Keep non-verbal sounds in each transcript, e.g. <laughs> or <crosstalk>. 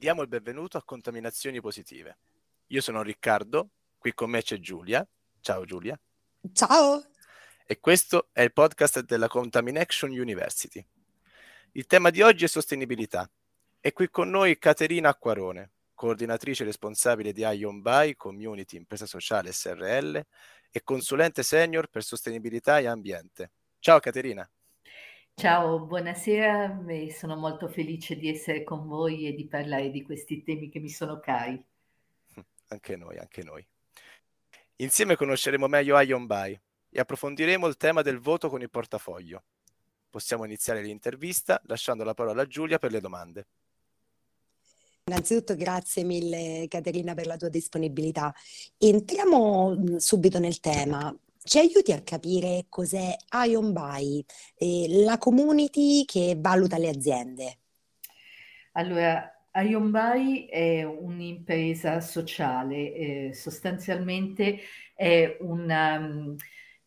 diamo il benvenuto a Contaminazioni Positive. Io sono Riccardo, qui con me c'è Giulia. Ciao Giulia. Ciao. E questo è il podcast della Contamination University. Il tema di oggi è sostenibilità. È qui con noi Caterina Acquarone, coordinatrice responsabile di Ion Buy, Community Impresa Sociale SRL e consulente senior per sostenibilità e ambiente. Ciao Caterina. Ciao, buonasera, sono molto felice di essere con voi e di parlare di questi temi che mi sono cari. <laughs> Anche noi, anche noi. Insieme conosceremo meglio Ion Buy e approfondiremo il tema del voto con il portafoglio. Possiamo iniziare l'intervista lasciando la parola a Giulia per le domande. Innanzitutto grazie mille Caterina per la tua disponibilità. Entriamo subito nel tema ci aiuti a capire cos'è Ion Buy, eh, la community che valuta le aziende. Allora, Ion Buy è un'impresa sociale, eh, sostanzialmente è una, um,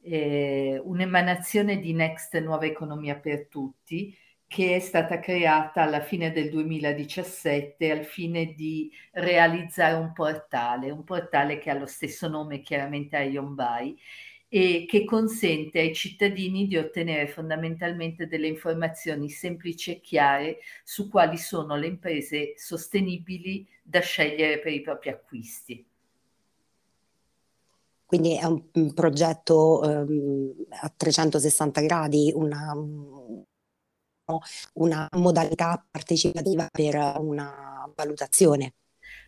eh, un'emanazione di Next Nuova Economia per Tutti che è stata creata alla fine del 2017 al fine di realizzare un portale, un portale che ha lo stesso nome chiaramente Buy e che consente ai cittadini di ottenere fondamentalmente delle informazioni semplici e chiare su quali sono le imprese sostenibili da scegliere per i propri acquisti. Quindi è un, un progetto um, a 360 gradi, una, una modalità partecipativa per una valutazione.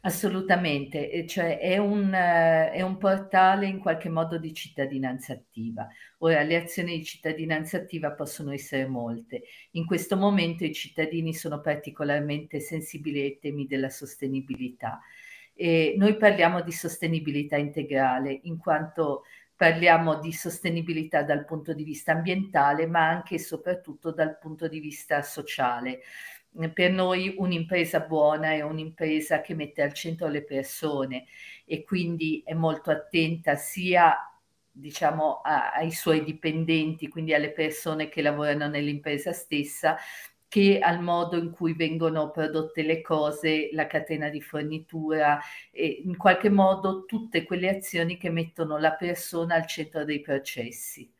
Assolutamente, cioè è un, è un, portale in qualche modo di cittadinanza attiva. Ora, le azioni di cittadinanza attiva possono essere molte. In questo momento i cittadini sono particolarmente sensibili ai temi della sostenibilità. E noi parliamo di sostenibilità integrale, in quanto parliamo di sostenibilità dal punto di vista ambientale, ma anche e soprattutto dal punto di vista sociale per noi un'impresa buona è un'impresa che mette al centro le persone e quindi è molto attenta sia diciamo a, ai suoi dipendenti, quindi alle persone che lavorano nell'impresa stessa, che al modo in cui vengono prodotte le cose, la catena di fornitura, e in qualche modo tutte quelle azioni che mettono la persona al centro dei processi.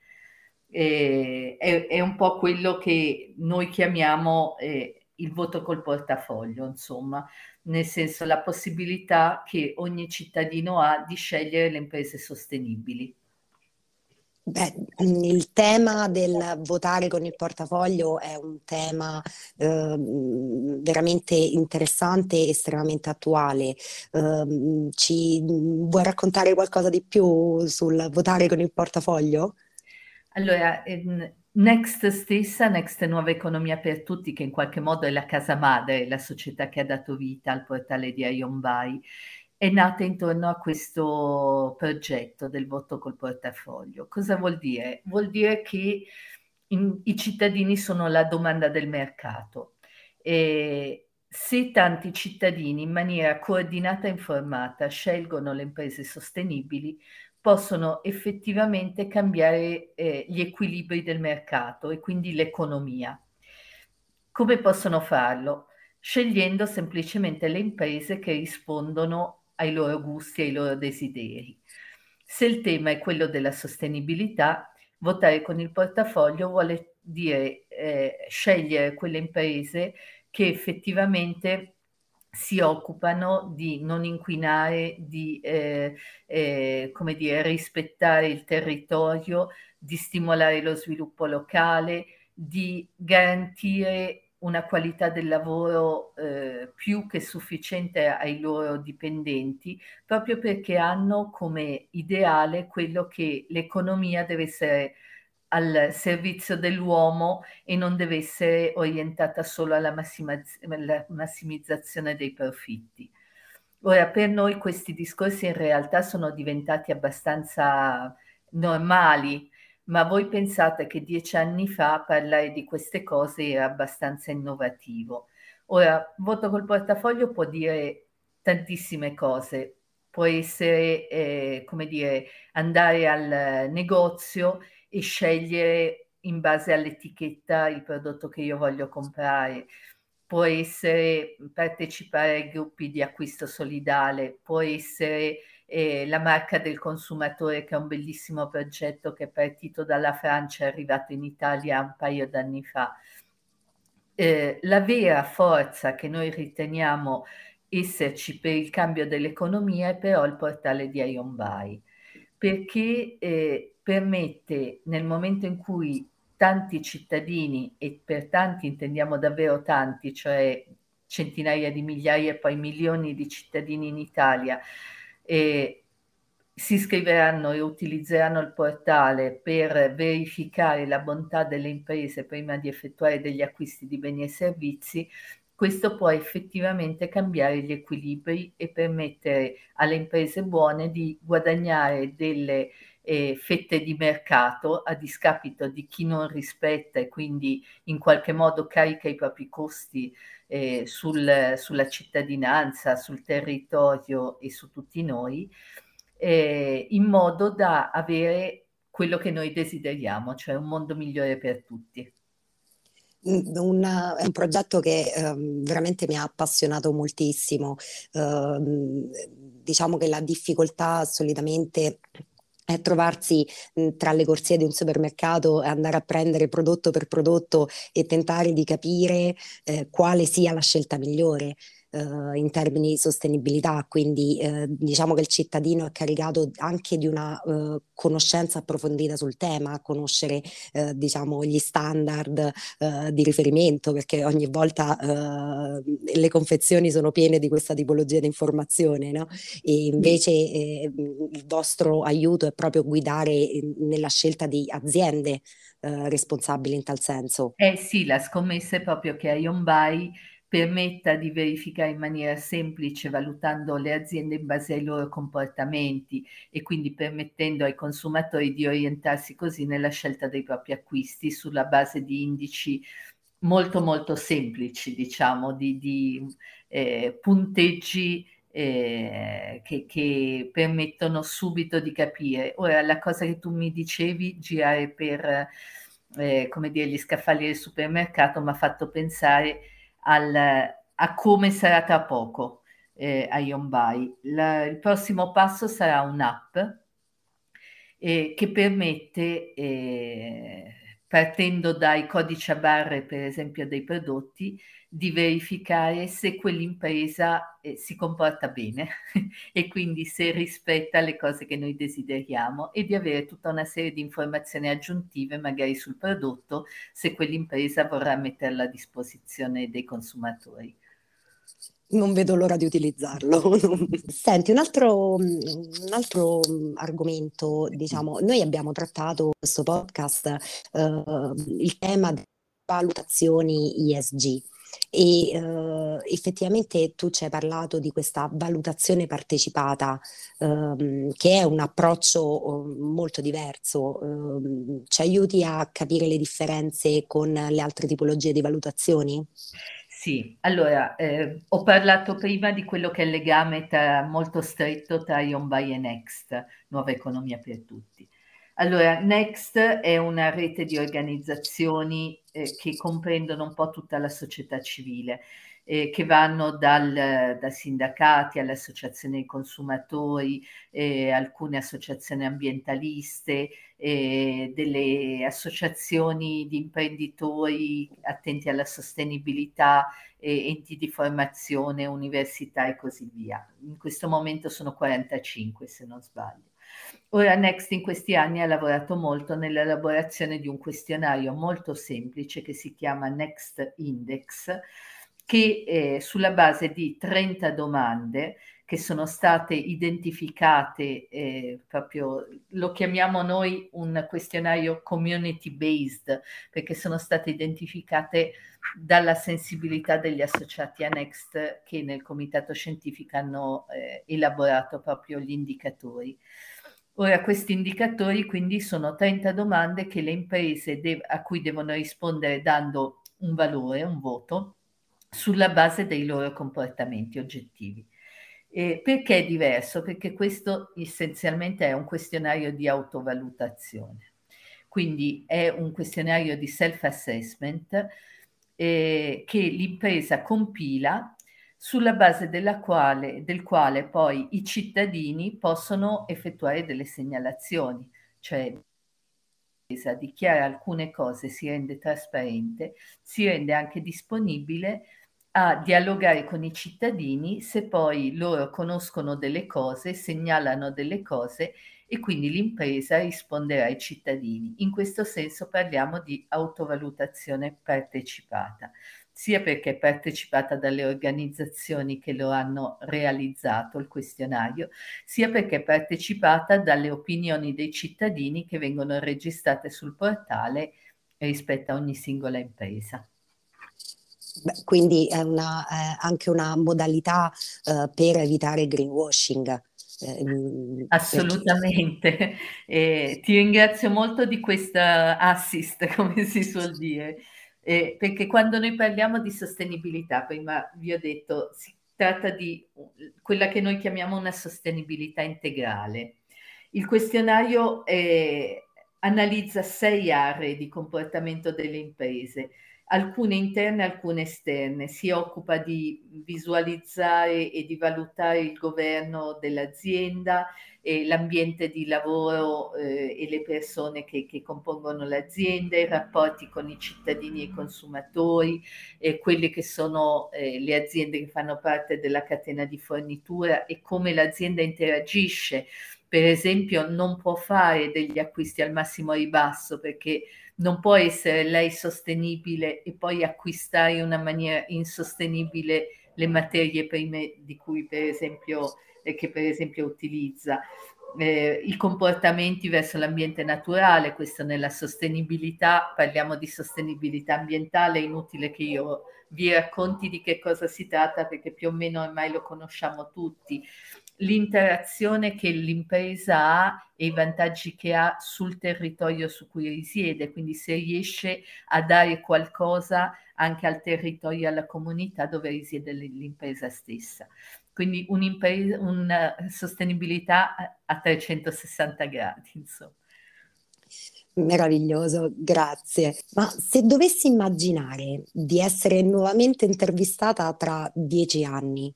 Eh, è, è, un po' quello che noi chiamiamo eh, il voto col portafoglio, insomma, nel senso la possibilità che ogni cittadino ha di scegliere le imprese sostenibili. Beh, il tema del votare con il portafoglio è un tema eh, veramente interessante e estremamente attuale. Eh, ci vuoi raccontare qualcosa di più sul votare con il portafoglio? Allora, ehm, Next stessa, Next Nuova Economia per Tutti, che in qualche modo è la casa madre, la società che ha dato vita al portale di Ionbai, è nata intorno a questo progetto del voto col portafoglio. Cosa vuol dire? Vuol dire che in, i cittadini sono la domanda del mercato. E se tanti cittadini in maniera coordinata e informata scelgono le imprese sostenibili, possono effettivamente cambiare eh, gli equilibri del mercato e quindi l'economia. Come possono farlo? Scegliendo semplicemente le imprese che rispondono ai loro gusti e ai loro desideri. Se il tema è quello della sostenibilità, votare con il portafoglio vuole dire eh, scegliere quelle imprese che effettivamente si occupano di non inquinare, di eh, eh, come dire, rispettare il territorio, di stimolare lo sviluppo locale, di garantire una qualità del lavoro eh, più che sufficiente ai loro dipendenti, proprio perché hanno come ideale quello che l'economia deve essere al servizio dell'uomo e non deve essere orientata solo alla massimizzazione dei profitti. Ora, per noi questi discorsi in realtà sono diventati abbastanza normali, ma voi pensate che dieci anni fa parlare di queste cose era abbastanza innovativo. Ora, voto col portafoglio può dire tantissime cose, può essere, eh, come dire, andare al negozio e scegliere in base all'etichetta il prodotto che io voglio comprare. Può essere partecipare ai gruppi di acquisto solidale, può essere eh, la marca del consumatore che è un bellissimo progetto che è partito dalla Francia è arrivato in Italia un paio d'anni fa. Eh, la vera forza che noi riteniamo esserci per il cambio dell'economia è però il portale di Ion Buy, perché eh, permette nel momento in cui tanti cittadini, e per tanti intendiamo davvero tanti, cioè centinaia di migliaia e poi milioni di cittadini in Italia, eh, si iscriveranno e utilizzeranno il portale per verificare la bontà delle imprese prima di effettuare degli acquisti di beni e servizi, questo può effettivamente cambiare gli equilibri e permettere alle imprese buone di guadagnare delle eh, fette di mercato a discapito di chi non rispetta e quindi in qualche modo carica i propri costi eh, sul, sulla cittadinanza, sul territorio e su tutti noi, eh, in modo da avere quello che noi desideriamo, cioè un mondo migliore per tutti. Una, è un progetto che eh, veramente mi ha appassionato moltissimo. Eh, diciamo che la difficoltà solitamente è trovarsi tra le corsie di un supermercato e andare a prendere prodotto per prodotto e tentare di capire eh, quale sia la scelta migliore eh, in termini di sostenibilità, quindi eh, diciamo che il cittadino è caricato anche di una eh, conoscenza approfondita sul tema, conoscere eh, diciamo gli standard eh, di riferimento, perché ogni volta eh, le confezioni sono piene di questa tipologia di informazione, no? E invece il vostro aiuto è proprio guidare nella scelta di aziende responsabili in tal senso. Eh sì, la scommessa è proprio che a Ionbai permetta di verificare in maniera semplice, valutando le aziende in base ai loro comportamenti e quindi permettendo ai consumatori di orientarsi così nella scelta dei propri acquisti sulla base di indici molto molto semplici, diciamo, di, di eh, punteggi eh, che, che, permettono subito di capire. Ora, la cosa che tu mi dicevi, girare per, eh, come dire, gli scaffali del supermercato, mi ha fatto pensare al, a come sarà tra poco eh, a Yombai. La, il prossimo passo sarà un'app eh, che permette, eh, partendo dai codici a barre, per esempio, dei prodotti, di verificare se quell'impresa eh, si comporta bene <laughs> e quindi se rispetta le cose che noi desideriamo e di avere tutta una serie di informazioni aggiuntive magari sul prodotto se quell'impresa vorrà metterla a disposizione dei consumatori. Non vedo l'ora di utilizzarlo. <laughs> Senti, un altro, un altro argomento, diciamo, noi abbiamo trattato in questo podcast eh, il tema delle valutazioni ESG e eh, effettivamente tu ci hai parlato di questa valutazione partecipata ehm, che è un approccio eh, molto diverso, eh, ci aiuti a capire le differenze con le altre tipologie di valutazioni? Sì, allora eh, ho parlato prima di quello che è il legame tra, molto stretto tra Ion Buy e Next, Nuova Economia per Tutti. Allora, Next è una rete di organizzazioni eh, che comprendono un po' tutta la società civile, eh, che vanno dal, da sindacati alle associazioni dei consumatori, eh, alcune associazioni ambientaliste, eh, delle associazioni di imprenditori attenti alla sostenibilità, enti di formazione, università e così via. In questo momento sono 45 se non sbaglio. Ora Next in questi anni ha lavorato molto nell'elaborazione di un questionario molto semplice che si chiama Next Index, che eh, sulla base di 30 domande che sono state identificate eh, proprio, lo chiamiamo noi un questionario community based, perché sono state identificate dalla sensibilità degli associati a Next che nel comitato scientifico hanno eh, elaborato proprio gli indicatori. Ora, questi indicatori quindi sono 30 domande che le imprese de- a cui devono rispondere dando un valore, un voto, sulla base dei loro comportamenti oggettivi. E perché è diverso? Perché questo essenzialmente è un questionario di autovalutazione. Quindi è un questionario di self-assessment eh, che l'impresa compila sulla base quale, del quale poi i cittadini possono effettuare delle segnalazioni, cioè dichiara alcune cose, si rende trasparente, si rende anche disponibile a dialogare con i cittadini se poi loro conoscono delle cose, segnalano delle cose e quindi l'impresa risponderà ai cittadini. In questo senso parliamo di autovalutazione partecipata, sia perché è partecipata dalle organizzazioni che lo hanno realizzato il questionario, sia perché è partecipata dalle opinioni dei cittadini che vengono registrate sul portale rispetto a ogni singola impresa. Beh, quindi è una, eh, anche una modalità eh, per evitare il greenwashing. Eh, Assolutamente. Eh, ti ringrazio molto di questa assist, <laughs> come si suol dire, perché quando noi parliamo di sostenibilità, prima vi ho detto, si tratta di quella che noi chiamiamo una sostenibilità integrale. Il questionario eh, analizza sei aree di comportamento delle imprese alcune interne e alcune esterne, si occupa di visualizzare e di valutare il governo dell'azienda, l'ambiente di lavoro eh, e le persone che, che, compongono l'azienda, i rapporti con i cittadini e i consumatori, eh, quelle che sono eh, le aziende che fanno parte della catena di fornitura e come l'azienda interagisce. Per esempio non può fare degli acquisti al massimo ribasso perché non può essere lei sostenibile e poi acquistare in una maniera insostenibile le materie prime di cui per esempio, eh, che per esempio utilizza. Eh, I comportamenti verso l'ambiente naturale, questo nella sostenibilità, parliamo di sostenibilità ambientale, è inutile che io vi racconti di che cosa si tratta perché più o meno ormai lo conosciamo tutti l'interazione che l'impresa ha e i vantaggi che ha sul territorio su cui risiede, quindi se riesce a dare qualcosa anche al territorio, alla comunità dove risiede l'impresa stessa. Quindi una sostenibilità a 360 gradi, insomma. Meraviglioso, grazie. Ma se dovessi immaginare di essere nuovamente intervistata tra dieci anni,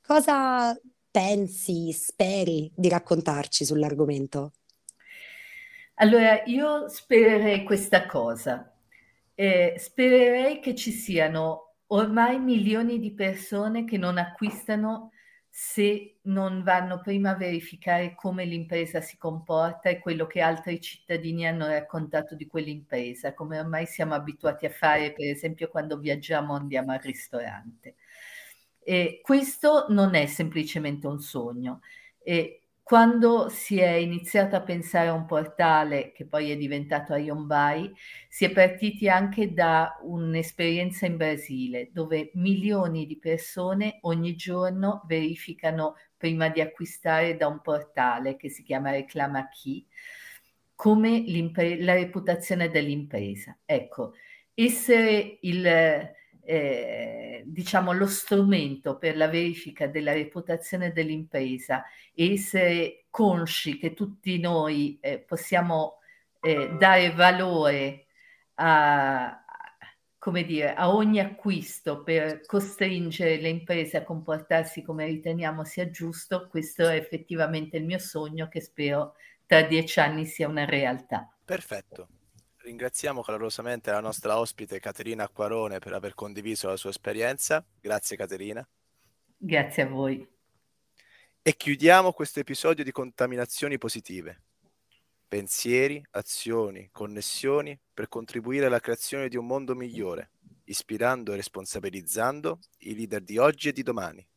cosa pensi, speri di raccontarci sull'argomento? Allora, io spererei questa cosa. Eh, spererei che ci siano ormai milioni di persone che non acquistano se non vanno prima a verificare come l'impresa si comporta e quello che altri cittadini hanno raccontato di quell'impresa, come ormai siamo abituati a fare, per esempio, quando viaggiamo o andiamo al ristorante. E questo non è semplicemente un sogno. E quando si è iniziato a pensare a un portale che poi è diventato Ionbai, si è partiti anche da un'esperienza in Brasile dove milioni di persone ogni giorno verificano prima di acquistare da un portale che si chiama Reclama Chi come la reputazione dell'impresa. Ecco, essere il eh, diciamo, lo strumento per la verifica della reputazione dell'impresa e essere consci che tutti noi eh, possiamo eh, dare valore a, dire, a ogni acquisto per costringere le imprese a comportarsi come riteniamo sia giusto, questo è effettivamente il mio sogno che spero tra dieci anni sia una realtà. Perfetto. Ringraziamo calorosamente la nostra ospite Caterina Acquarone per aver condiviso la sua esperienza. Grazie Caterina. Grazie a voi. E chiudiamo questo episodio di contaminazioni positive. Pensieri, azioni, connessioni per contribuire alla creazione di un mondo migliore, ispirando e responsabilizzando i leader di oggi e di domani.